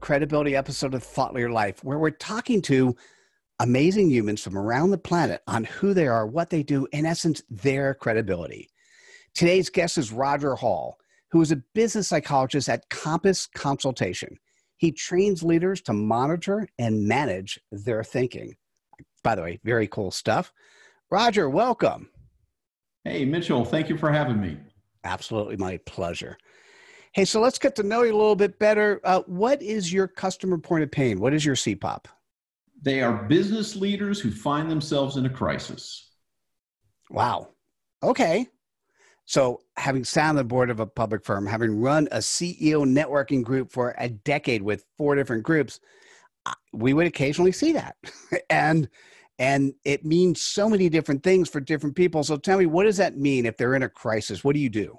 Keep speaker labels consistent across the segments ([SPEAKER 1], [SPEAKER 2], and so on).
[SPEAKER 1] credibility episode of Thought Leader Life, where we're talking to amazing humans from around the planet on who they are, what they do, in essence, their credibility. Today's guest is Roger Hall, who is a business psychologist at Compass Consultation. He trains leaders to monitor and manage their thinking. By the way, very cool stuff. Roger, welcome.
[SPEAKER 2] Hey, Mitchell, thank you for having me.
[SPEAKER 1] Absolutely, my pleasure. Hey, so let's get to know you a little bit better. Uh, what is your customer point of pain? What is your CPOP?
[SPEAKER 2] They are business leaders who find themselves in a crisis.
[SPEAKER 1] Wow. Okay. So, having sat on the board of a public firm, having run a CEO networking group for a decade with four different groups, we would occasionally see that. and and it means so many different things for different people. So tell me, what does that mean if they're in a crisis? What do you do?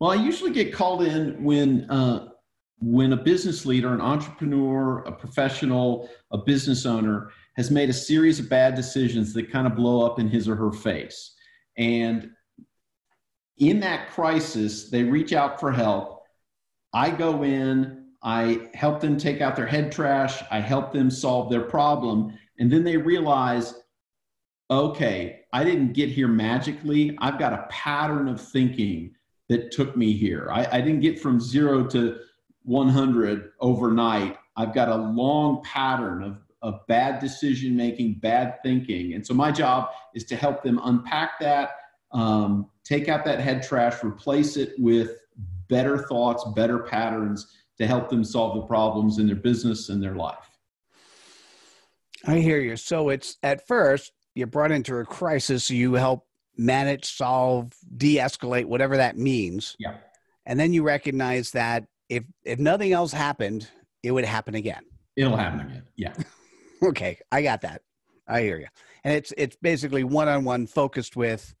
[SPEAKER 2] Well, I usually get called in when uh, when a business leader, an entrepreneur, a professional, a business owner has made a series of bad decisions that kind of blow up in his or her face, and in that crisis, they reach out for help. I go in, I help them take out their head trash, I help them solve their problem, and then they realize, okay, I didn't get here magically. I've got a pattern of thinking that took me here. I, I didn't get from zero to 100 overnight. I've got a long pattern of, of bad decision making, bad thinking. And so my job is to help them unpack that, um, take out that head trash, replace it with better thoughts, better patterns to help them solve the problems in their business and their life.
[SPEAKER 1] I hear you. So it's at first you're brought into a crisis, you help manage, solve, de-escalate, whatever that means.
[SPEAKER 2] Yeah.
[SPEAKER 1] And then you recognize that if if nothing else happened, it would happen again.
[SPEAKER 2] It'll happen again. Yeah.
[SPEAKER 1] okay, I got that. I hear you. And it's it's basically one-on-one focused with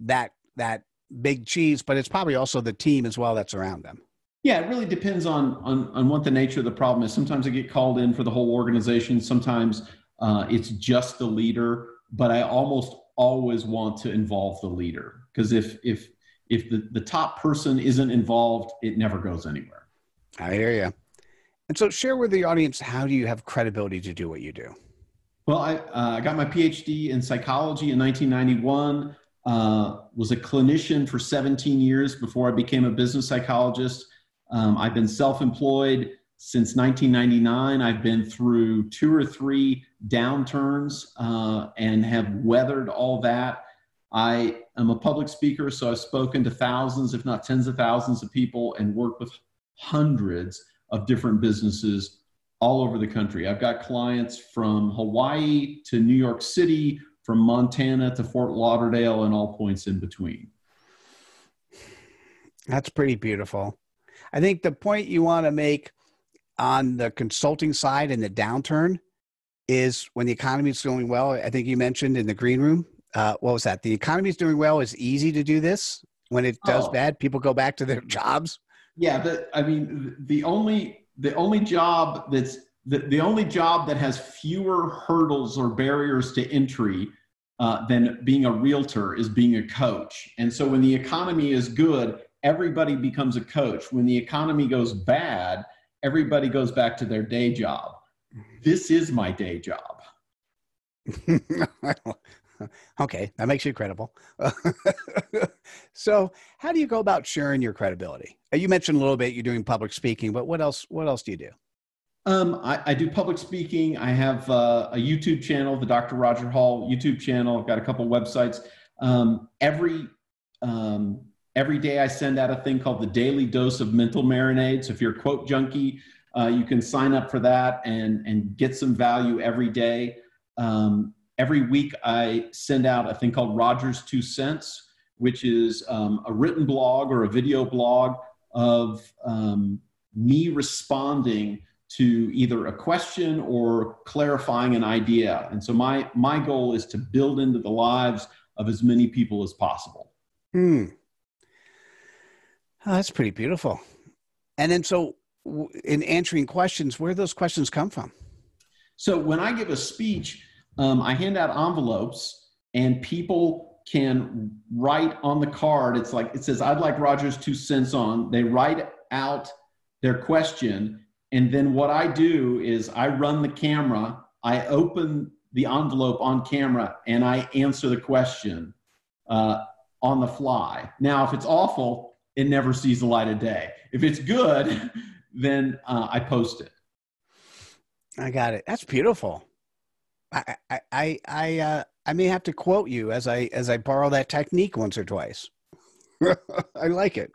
[SPEAKER 1] that that big cheese, but it's probably also the team as well that's around them.
[SPEAKER 2] Yeah, it really depends on, on on what the nature of the problem is. Sometimes I get called in for the whole organization. Sometimes uh, it's just the leader. But I almost always want to involve the leader because if if if the, the top person isn't involved, it never goes anywhere.
[SPEAKER 1] I hear you. And so, share with the audience how do you have credibility to do what you do?
[SPEAKER 2] Well, I uh, got my PhD in psychology in 1991. Uh, was a clinician for 17 years before I became a business psychologist. Um, I've been self employed since 1999. I've been through two or three downturns uh, and have weathered all that. I am a public speaker, so I've spoken to thousands, if not tens of thousands of people and worked with hundreds of different businesses all over the country. I've got clients from Hawaii to New York City, from Montana to Fort Lauderdale, and all points in between.
[SPEAKER 1] That's pretty beautiful. I think the point you want to make on the consulting side in the downturn is when the economy is doing well. I think you mentioned in the green room. Uh, what was that? The economy is doing well. It's easy to do this. When it does oh. bad, people go back to their jobs.
[SPEAKER 2] Yeah, but I mean, the only the only job that's the, the only job that has fewer hurdles or barriers to entry uh, than being a realtor is being a coach. And so when the economy is good, everybody becomes a coach. When the economy goes bad, everybody goes back to their day job. This is my day job.
[SPEAKER 1] okay, that makes you credible. so, how do you go about sharing your credibility? Uh, you mentioned a little bit you're doing public speaking, but what else? What else do you do?
[SPEAKER 2] Um, I, I, do public speaking. I have uh, a YouTube channel, the Dr. Roger Hall YouTube channel. I've got a couple websites. Um, every um, every day, I send out a thing called the Daily Dose of Mental Marinade. So if you're a quote junkie, uh, you can sign up for that and and get some value every day. Um, every week, I send out a thing called Roger's Two Cents, which is um, a written blog or a video blog of um, me responding to either a question or clarifying an idea. And so my my goal is to build into the lives of as many people as possible.
[SPEAKER 1] Hmm. Oh, that's pretty beautiful. And then, so in answering questions, where those questions come from?
[SPEAKER 2] So when I give a speech, um, I hand out envelopes, and people can write on the card. It's like it says, "I'd like Rogers two cents on." They write out their question, and then what I do is I run the camera. I open the envelope on camera, and I answer the question. Uh, on the fly. Now, if it's awful, it never sees the light of day. If it's good, then uh, I post it.
[SPEAKER 1] I got it. That's beautiful. I I I I, uh, I may have to quote you as I as I borrow that technique once or twice. I like it.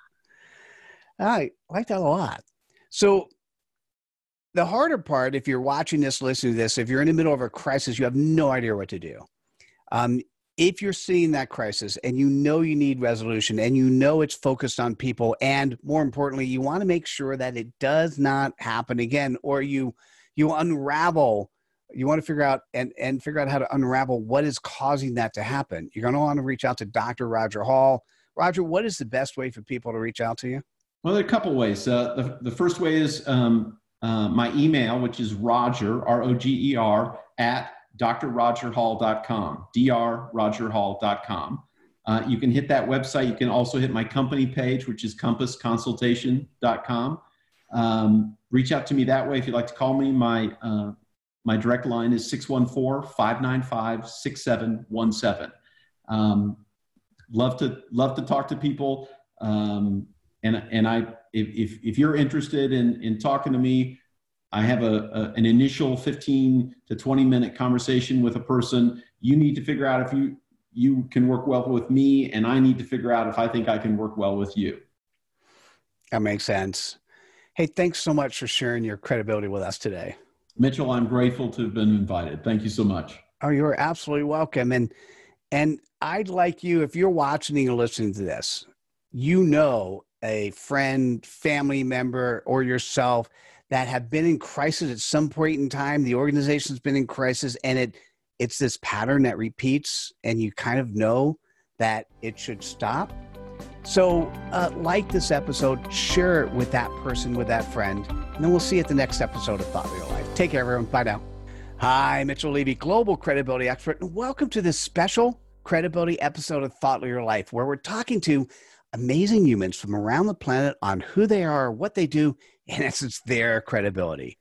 [SPEAKER 1] I like that a lot. So the harder part, if you're watching this, listening to this, if you're in the middle of a crisis, you have no idea what to do. Um, if you're seeing that crisis and you know you need resolution and you know it's focused on people and more importantly you want to make sure that it does not happen again or you you unravel you want to figure out and and figure out how to unravel what is causing that to happen. You're going to want to reach out to dr roger hall. Roger what is the best way for people to reach out to you?
[SPEAKER 2] Well there are a couple ways. Uh, the, the first way is um, uh, my email which is roger r-o-g-e-r at drrogerhall.com, drrogerhall.com. Uh, you can hit that website. You can also hit my company page, which is compassconsultation.com. Um, reach out to me that way if you'd like to call me. My, uh, my direct line is 614 595 6717. Um, love to love to talk to people um, and and i if, if, if you're interested in in talking to me I have a, a, an initial 15 to 20 minute conversation with a person. You need to figure out if you you can work well with me, and I need to figure out if I think I can work well with you.
[SPEAKER 1] That makes sense. Hey, thanks so much for sharing your credibility with us today.
[SPEAKER 2] Mitchell, I'm grateful to have been invited. Thank you so much.
[SPEAKER 1] Oh, you're absolutely welcome. And and I'd like you, if you're watching or listening to this, you know a friend, family member, or yourself that have been in crisis at some point in time. The organization's been in crisis, and it it's this pattern that repeats, and you kind of know that it should stop. So, uh, like this episode, share it with that person, with that friend, and then we'll see you at the next episode of Thought Leader Life. Take care, everyone. Bye now. Hi, Mitchell Levy, global credibility expert, and welcome to this special credibility episode of Thought Leader Life, where we're talking to amazing humans from around the planet on who they are, what they do, in essence, their credibility.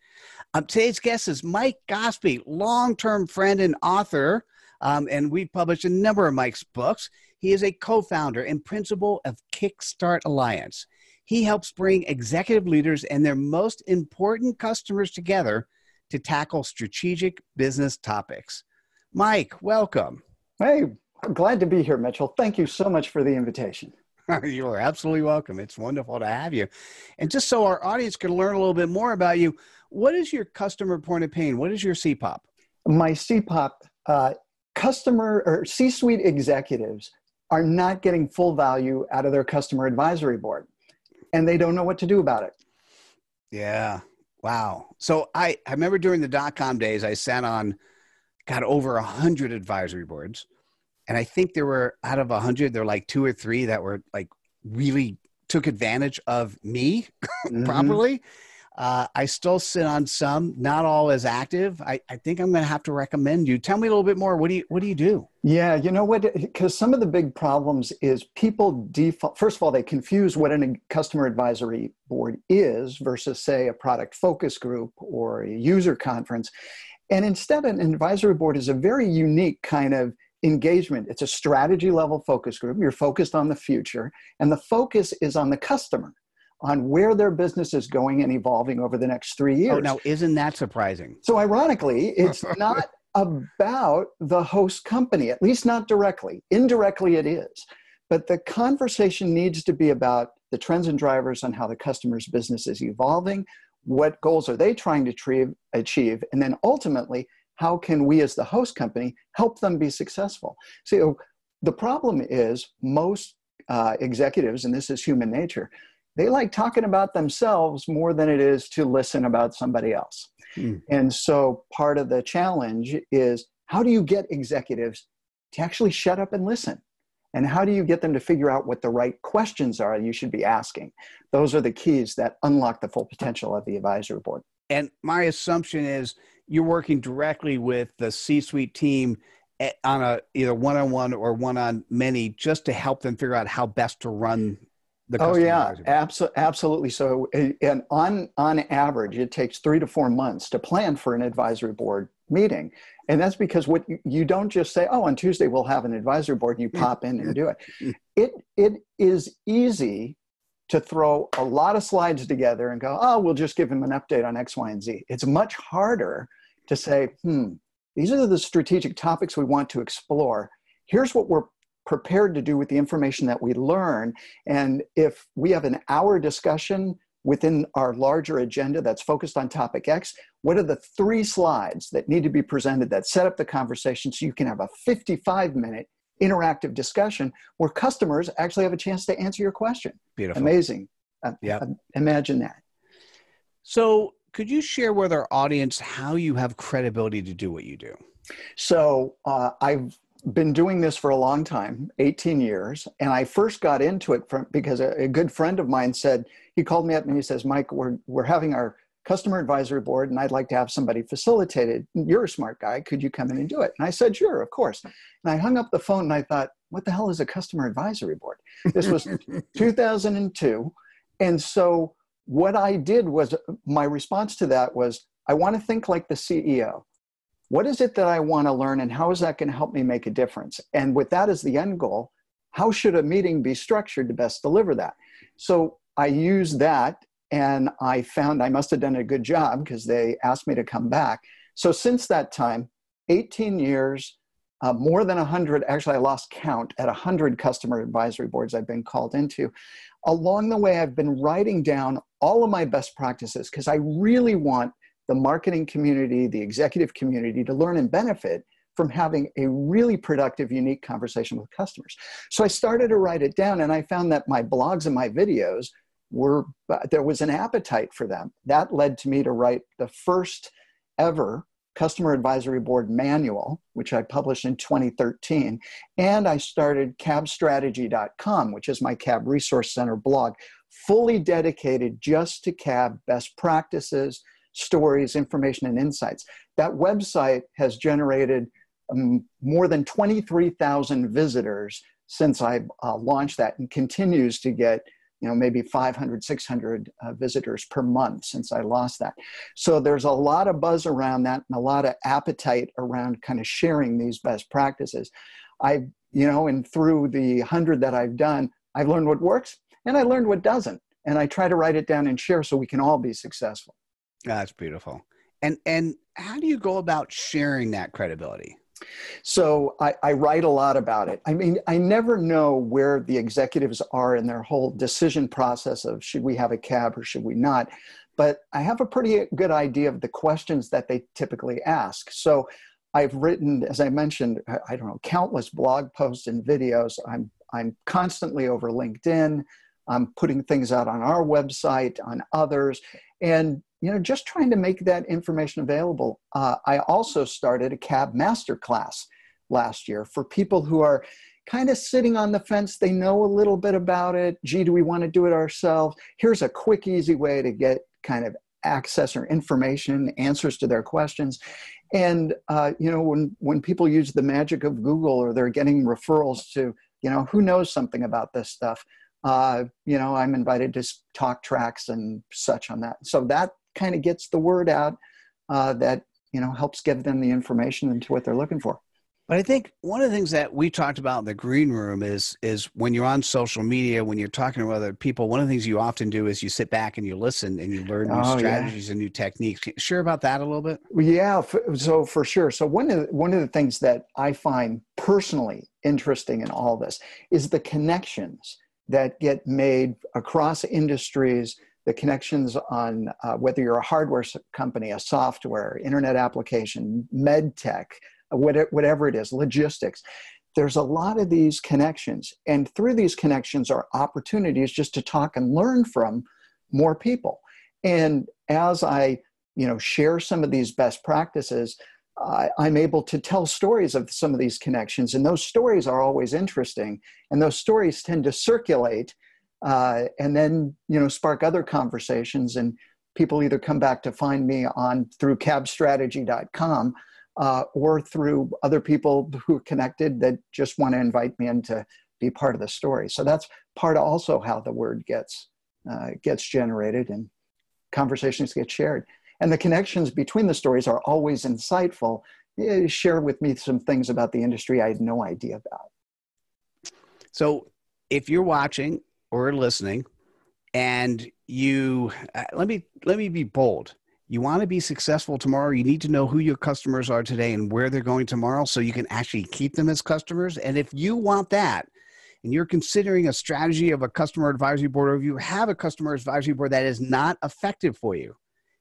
[SPEAKER 1] Um, today's guest is Mike Gospe, long term friend and author, um, and we've published a number of Mike's books. He is a co founder and principal of Kickstart Alliance. He helps bring executive leaders and their most important customers together to tackle strategic business topics. Mike, welcome.
[SPEAKER 3] Hey, glad to be here, Mitchell. Thank you so much for the invitation.
[SPEAKER 1] you are absolutely welcome. It's wonderful to have you. And just so our audience can learn a little bit more about you, what is your customer point of pain? What is your CPOP?
[SPEAKER 3] My CPOP, uh, customer or C suite executives are not getting full value out of their customer advisory board and they don't know what to do about it.
[SPEAKER 1] Yeah. Wow. So I, I remember during the dot com days, I sat on, got over a hundred advisory boards and I think there were out of a hundred, there were like two or three that were like really took advantage of me mm-hmm. properly. Uh, I still sit on some, not all as active. I, I think I'm going to have to recommend you. Tell me a little bit more. What do you What do you do?
[SPEAKER 3] Yeah, you know what? Because some of the big problems is people default. First of all, they confuse what a customer advisory board is versus, say, a product focus group or a user conference. And instead, an advisory board is a very unique kind of engagement. It's a strategy level focus group. You're focused on the future, and the focus is on the customer, on where their business is going and evolving over the next three oh, years.
[SPEAKER 1] Oh, now, isn't that surprising?
[SPEAKER 3] So, ironically, it's not about the host company, at least not directly. Indirectly, it is. But the conversation needs to be about the trends and drivers on how the customer's business is evolving, what goals are they trying to achieve, and then ultimately, how can we as the host company help them be successful? So the problem is most uh, executives and this is human nature they like talking about themselves more than it is to listen about somebody else. Mm. and so part of the challenge is how do you get executives to actually shut up and listen? And how do you get them to figure out what the right questions are you should be asking? Those are the keys that unlock the full potential of the advisory board.
[SPEAKER 1] And my assumption is you're working directly with the C-suite team eh, on a either one-on-one or one-on-many just to help them figure out how best to run the
[SPEAKER 3] oh yeah. absolutely absolutely. So eh, and on on average it takes three to four months to plan for an advisory board meeting. And that's because what you don't just say oh on tuesday we'll have an advisory board you pop in and do it. Mm-hmm. It it is easy to throw a lot of slides together and go oh we'll just give them an update on x y and z. It's much harder to say, hmm, these are the strategic topics we want to explore. Here's what we're prepared to do with the information that we learn. And if we have an hour discussion within our larger agenda that's focused on topic X, what are the three slides that need to be presented that set up the conversation so you can have a 55 minute interactive discussion where customers actually have a chance to answer your question?
[SPEAKER 1] Beautiful.
[SPEAKER 3] Amazing. Uh, yeah. Uh, imagine that.
[SPEAKER 1] So, could you share with our audience how you have credibility to do what you do?
[SPEAKER 3] So uh, I've been doing this for a long time 18 years and i first got into it from, because a, a, good friend of mine said he called me up and he says mike we're, we're having our customer advisory board and i'd like to have somebody facilitated. You're a smart guy. Could you come in and do it? And i said sure of course. And i hung up the phone and i thought what the hell is a customer advisory board? This was 2002 and so what I did was my response to that was I want to think like the CEO. What is it that I want to learn and how is that going to help me make a difference? And with that as the end goal, how should a meeting be structured to best deliver that? So I used that and I found I must have done a good job because they asked me to come back. So since that time, 18 years, uh, more than 100, actually, I lost count at 100 customer advisory boards I've been called into. Along the way, I've been writing down all of my best practices because I really want the marketing community, the executive community to learn and benefit from having a really productive, unique conversation with customers. So I started to write it down and I found that my blogs and my videos were, uh, there was an appetite for them. That led to me to write the first ever customer advisory board manual, which I published in 2013. And I started cabstrategy.com, which is my cab resource center blog, fully dedicated just to cab best practices, stories, information, and insights. That website has generated um, more than 23,000 visitors since I uh, launched that and continues to get you know maybe 500 600 uh, visitors per month since i lost that so there's a lot of buzz around that and a lot of appetite around kind of sharing these best practices i you know and through the 100 that i've done i've learned what works and I learned what doesn't. And I try to write it down and share so we can all be successful.
[SPEAKER 1] That's beautiful. And and how do you go about sharing that credibility?
[SPEAKER 3] So I, I, write a lot about it. I mean, I never know where the executives are in their whole decision process of should we have a cab or should we not. But I have a pretty good idea of the questions that they typically ask. So I've written, as I mentioned, I don't know, countless blog posts and videos. I'm I'm constantly over LinkedIn. I'm putting things out on our website, on others, and you know, just trying to make that information available. Uh, I also started a cab master class last year for people who are kind of sitting on the fence. They know a little bit about it. Gee, do we want to do it ourselves? Here's a quick, easy way to get kind of access or information, answers to their questions. And uh, you know, when when people use the magic of Google or they're getting referrals to, you know, who knows something about this stuff, uh, you know, I'm invited to talk tracks and such on that. So that kind of gets the word out uh, that you know helps give them the information into what they're looking for.
[SPEAKER 1] But I think one of the things that we talked about in the green room is is when you're on social media, when you're talking to other people, one of the things you often do is you sit back and you listen and you learn new oh, strategies yeah. and new techniques. Share about that a little bit.
[SPEAKER 3] Yeah, so for sure. So one of the, one of the things that I find personally interesting in all this is the connections that get made across industries the connections on uh, whether you're a hardware company, a software, internet application, med tech, whatever it is, logistics. There's a lot of these connections, and through these connections are opportunities just to talk and learn from more people. And as I, you know, share some of these best practices, I'm able to tell stories of some of these connections, and those stories are always interesting, and those stories tend to circulate, uh, and then you know spark other conversations, and people either come back to find me on through cabstrategy.com uh, or through other people who are connected that just want to invite me in to be part of the story. So that's part of also how the word gets uh, gets generated and conversations get shared. And the connections between the stories are always insightful. You share with me some things about the industry I had no idea about.
[SPEAKER 1] So if you're watching or listening and you uh, let me let me be bold you want to be successful tomorrow, you need to know who your customers are today and where they're going tomorrow so you can actually keep them as customers. And if you want that, and you're considering a strategy of a customer advisory board, or if you have a customer advisory board that is not effective for you,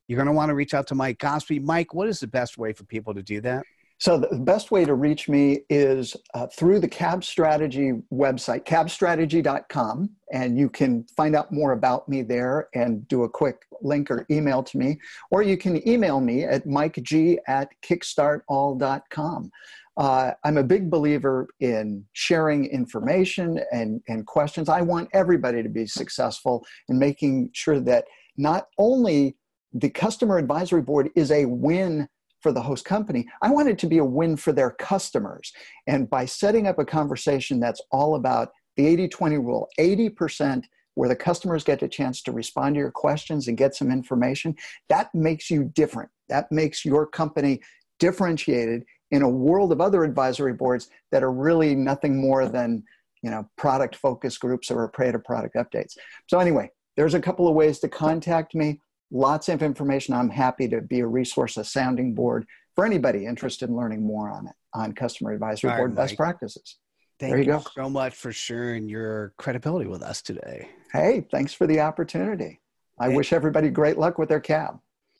[SPEAKER 1] you're going to want to reach out to Mike Gospe. Mike, what is the best way for people to do that?
[SPEAKER 3] So the best way to reach me is uh, through the Cab Strategy website, cabstrategy.com, and you can find out more about me there and do a quick link or email to me, or you can email me at mikeg at kickstartall.com. Uh, I'm a big believer in sharing information and, and questions. I want everybody to be successful in making sure that not only the customer advisory board is a win for the host company. I want it to be a win for their customers. And by setting up a conversation that's all about the 80 20 rule, 80% where the customers get a chance to respond to your questions and get some information, that makes you different. That makes your company differentiated in a world of other advisory boards that are really nothing more than you know product focus groups or a prey to product updates so anyway there's a couple of ways to contact me lots of information. I'm happy to be a resource, a sounding board for anybody interested in learning more on it, on customer advisory board best practices.
[SPEAKER 1] Thank there you, you go. so much for sharing your credibility with us today.
[SPEAKER 3] Hey, thanks for the opportunity. I wish everybody great luck with their cab.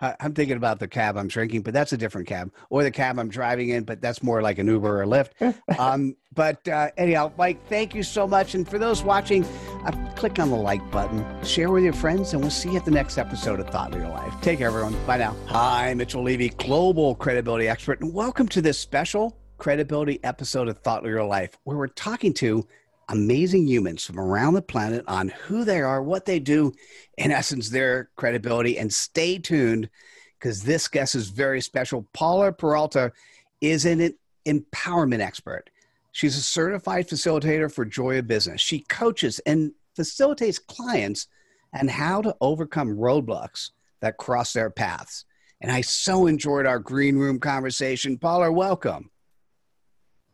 [SPEAKER 1] I'm thinking about the cab I'm drinking, but that's a different cab, or the cab I'm driving in, but that's more like an Uber or Lyft. um, but uh, anyhow, Mike, thank you so much. And for those watching, uh, click on the like button, share with your friends, and we'll see you at the next episode of Thought Leader Life. Take care, everyone. Bye now. Hi, Mitchell Levy, global credibility expert, and welcome to this special credibility episode of Thought Leader Life, where we're talking to amazing humans from around the planet on who they are, what they do, in essence, their credibility. And stay tuned because this guest is very special. Paula Peralta is an empowerment expert. She's a certified facilitator for Joy of Business. She coaches and facilitates clients on how to overcome roadblocks that cross their paths. And I so enjoyed our green room conversation. Paula, welcome.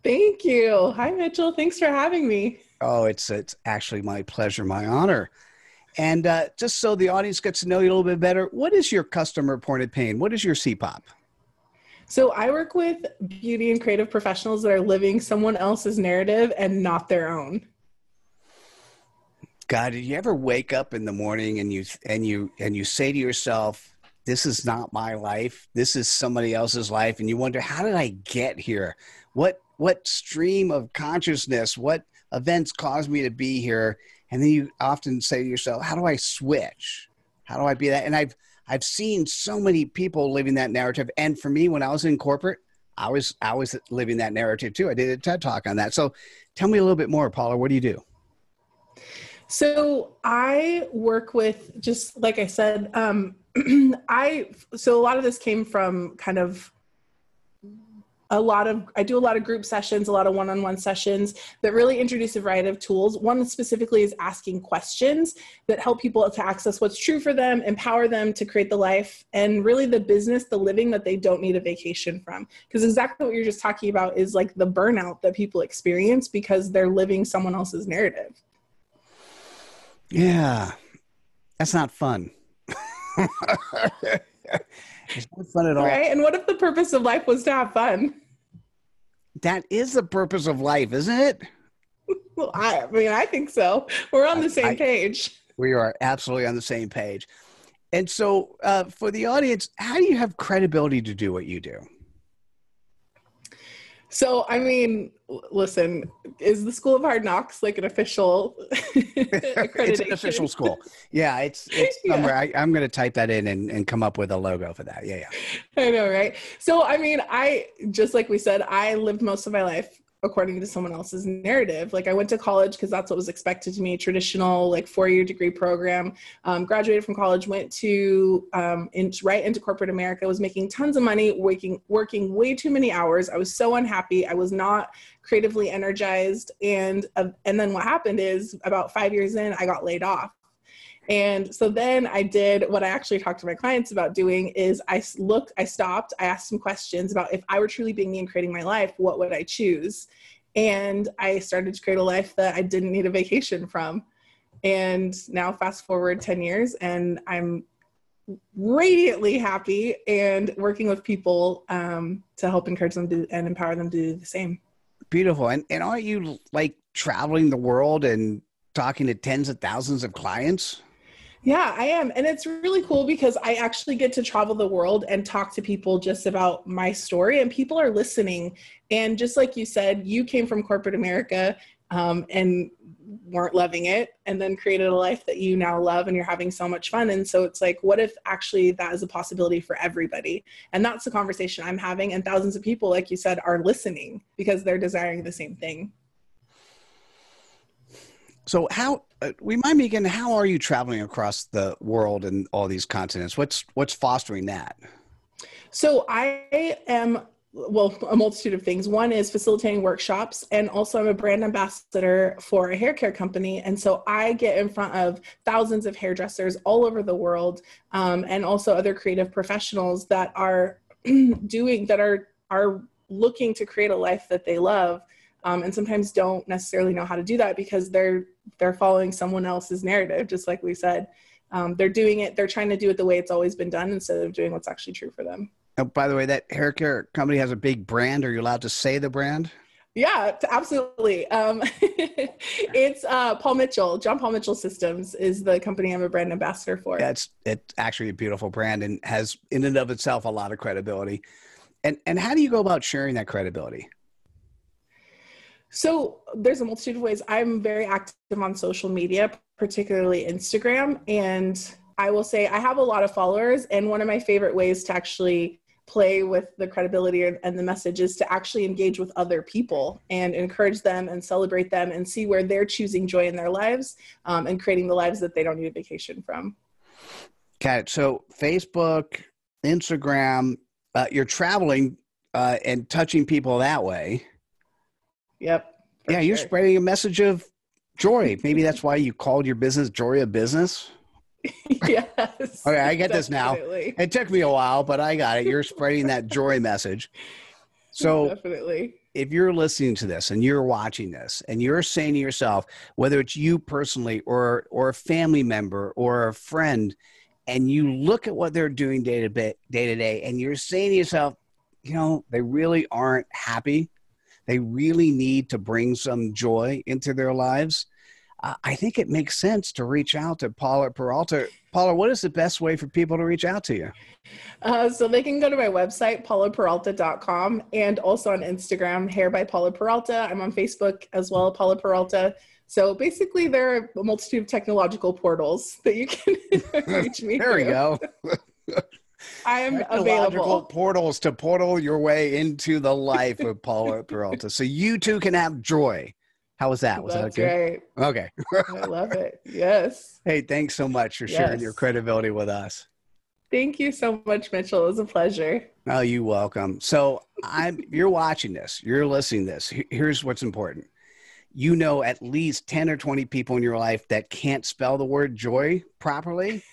[SPEAKER 4] Thank you. Hi, Mitchell. Thanks for having me.
[SPEAKER 1] Oh, it's it's actually my pleasure, my honor. And uh, just so the audience gets to know you a little bit better, what is your customer pointed pain? What is your CPOP?
[SPEAKER 4] So I work with beauty and creative professionals that are living someone else's narrative and not their own.
[SPEAKER 1] God, did you ever wake up in the morning and you and you and you say to yourself, "This is not my life. This is somebody else's life," and you wonder, "How did I get here? What what stream of consciousness? What events caused me to be here?" And then you often say to yourself, "How do I switch? How do I be that?" And I've I've seen so many people living that narrative. And for me, when I was in corporate, I was I was living that narrative too. I did a TED talk on that. So tell me a little bit more, Paula. What do you do?
[SPEAKER 4] So I work with just like I said, um, I so a lot of this came from kind of a lot of i do a lot of group sessions a lot of one-on-one sessions that really introduce a variety of tools. One specifically is asking questions that help people to access what's true for them empower them to create the life and really the business the living that they don't need a vacation from. Because exactly what you're just talking about is like the burnout that people experience because they're living someone else's narrative.
[SPEAKER 1] Yeah. That's not fun
[SPEAKER 4] it's not fun at all. Right? And what if the purpose of life was to have fun?
[SPEAKER 1] That is the purpose of life, isn't it?
[SPEAKER 4] well, I, I mean, I think so. We're on the same I, page.
[SPEAKER 1] We are absolutely on the same page. And so, uh, for the audience, how do you have credibility to do what you do?
[SPEAKER 4] So, I mean, listen, is the School of Hard Knocks like an official
[SPEAKER 1] it's an official school. Yeah, it's it's somewhere. Yeah. I, am going to type that in and, and come up with a logo for that. Yeah,
[SPEAKER 4] yeah. I know, right? So, I mean, I just like we said, I lived most of my life according to someone else's narrative. Like I went to college because that's what was expected to me, traditional like four-year degree program. Um, graduated from college, went to um, in, right into corporate America. Was making tons of money, working working way too many hours. I was so unhappy. I was not creatively energized, and uh, and then what happened is about five years in, I got laid off. And so then I did what I actually talked to my clients about doing is I looked, I stopped, I asked some questions about if I were truly being me and creating my life, what would I choose? And I started to create a life that I didn't need a vacation from. And now fast forward 10 years and I'm radiantly happy and working with people um, to help encourage them to, and empower them to do the same.
[SPEAKER 1] Beautiful. And, and aren't you like traveling the world and talking to tens of thousands of clients?
[SPEAKER 4] Yeah, I am. And it's really cool because I actually get to travel the world and talk to people just about my story, and people are listening. And just like you said, you came from corporate America um, and weren't loving it, and then created a life that you now love and you're having so much fun. And so it's like, what if actually that is a possibility for everybody? And that's the conversation I'm having. And thousands of people, like you said, are listening because they're desiring the same thing.
[SPEAKER 1] So, how uh, remind me again? How are you traveling across the world and all these continents? What's what's fostering that?
[SPEAKER 4] So, I am well a multitude of things. One is facilitating workshops, and also I'm a brand ambassador for a hair care company, and so I get in front of thousands of hairdressers all over the world, um, and also other creative professionals that are doing that are are looking to create a life that they love um, and sometimes don't necessarily know how to do that because they're they're following someone else's narrative just like we said um, they're doing it they're trying to do it the way it's always been done instead of doing what's actually true for them
[SPEAKER 1] oh, by the way that hair care company has a big brand are you allowed to say the brand
[SPEAKER 4] yeah, absolutely. Um, it's uh, Paul Mitchell. John Paul Mitchell Systems is the company I'm a brand ambassador for.
[SPEAKER 1] Yeah, it's it's actually a beautiful brand and has in and of itself a lot of credibility. And and how do you go about sharing that credibility?
[SPEAKER 4] So there's a multitude of ways. I'm very active on social media, particularly Instagram. And I will say I have a lot of followers. And one of my favorite ways to actually play with the credibility and the message is to actually engage with other people and encourage them and celebrate them and see where they're choosing joy in their lives um, and creating the lives that they don't need a vacation from.
[SPEAKER 1] Okay. So Facebook, Instagram, uh, you're traveling uh, and touching people that way.
[SPEAKER 4] Yep.
[SPEAKER 1] Yeah, you're spreading a message of joy. Maybe that's why you called your business Joy Joya Business.
[SPEAKER 4] yes.
[SPEAKER 1] Okay, I get definitely. this now. It took me a while, but I got it. You're spreading that joy message. So
[SPEAKER 4] definitely.
[SPEAKER 1] If you're listening to this and you're watching this and you're saying to yourself, whether it's you personally or or a family member or a friend, and you look at what they're doing day to day, day to day, and you're saying to yourself, you know, they really aren't happy they really need to bring some joy into their lives, uh, I think it makes sense to reach out to Paula Peralta. Paula, what is the best way for people to reach out to you?
[SPEAKER 4] Uh, so they can go to my website, paulaperalta.com, and also on Instagram, Hair by Paula Peralta. I'm on Facebook as well, Paula Peralta. So basically, there are a multitude of technological portals that you can reach me.
[SPEAKER 1] there
[SPEAKER 4] through.
[SPEAKER 1] we go.
[SPEAKER 4] I am available.
[SPEAKER 1] portals to portal your way into the life of Paula Peralta. So you too can have joy How was that? Was
[SPEAKER 4] That's
[SPEAKER 1] that good?
[SPEAKER 4] right.
[SPEAKER 1] Okay.
[SPEAKER 4] I love it. Yes.
[SPEAKER 1] hey, thanks so much for sharing your credibility with us.
[SPEAKER 4] Thank you so much, Mitchell. It was a pleasure.
[SPEAKER 1] Oh, you welcome. So I'm you're watching this, you're listening to this. Here's what's important. You know at least 10 or 20 people in your life that can't spell the word joy properly.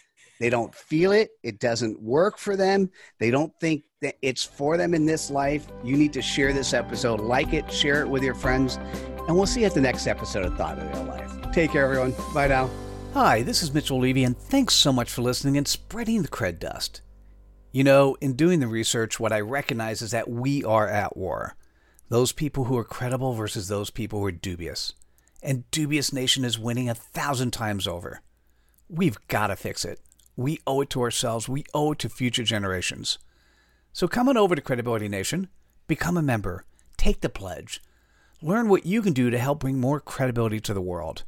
[SPEAKER 1] They don't feel it. It doesn't work for them. They don't think that it's for them in this life. You need to share this episode, like it, share it with your friends, and we'll see you at the next episode of Thought in Real Life. Take care, everyone. Bye now.
[SPEAKER 5] Hi, this is Mitchell Levy, and thanks so much for listening and spreading the cred dust. You know, in doing the research, what I recognize is that we are at war. Those people who are credible versus those people who are dubious. And Dubious Nation is winning a thousand times over. We've got to fix it. We owe it to ourselves, we owe it to future generations. So come on over to Credibility Nation, become a member, take the pledge, learn what you can do to help bring more credibility to the world.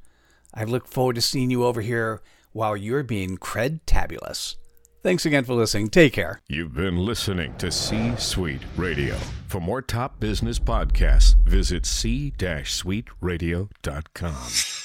[SPEAKER 5] I look forward to seeing you over here while you're being cred-tabulous. Thanks again for listening. Take care.
[SPEAKER 6] You've been listening to C Suite Radio. For more top business podcasts, visit c-suiteradio.com.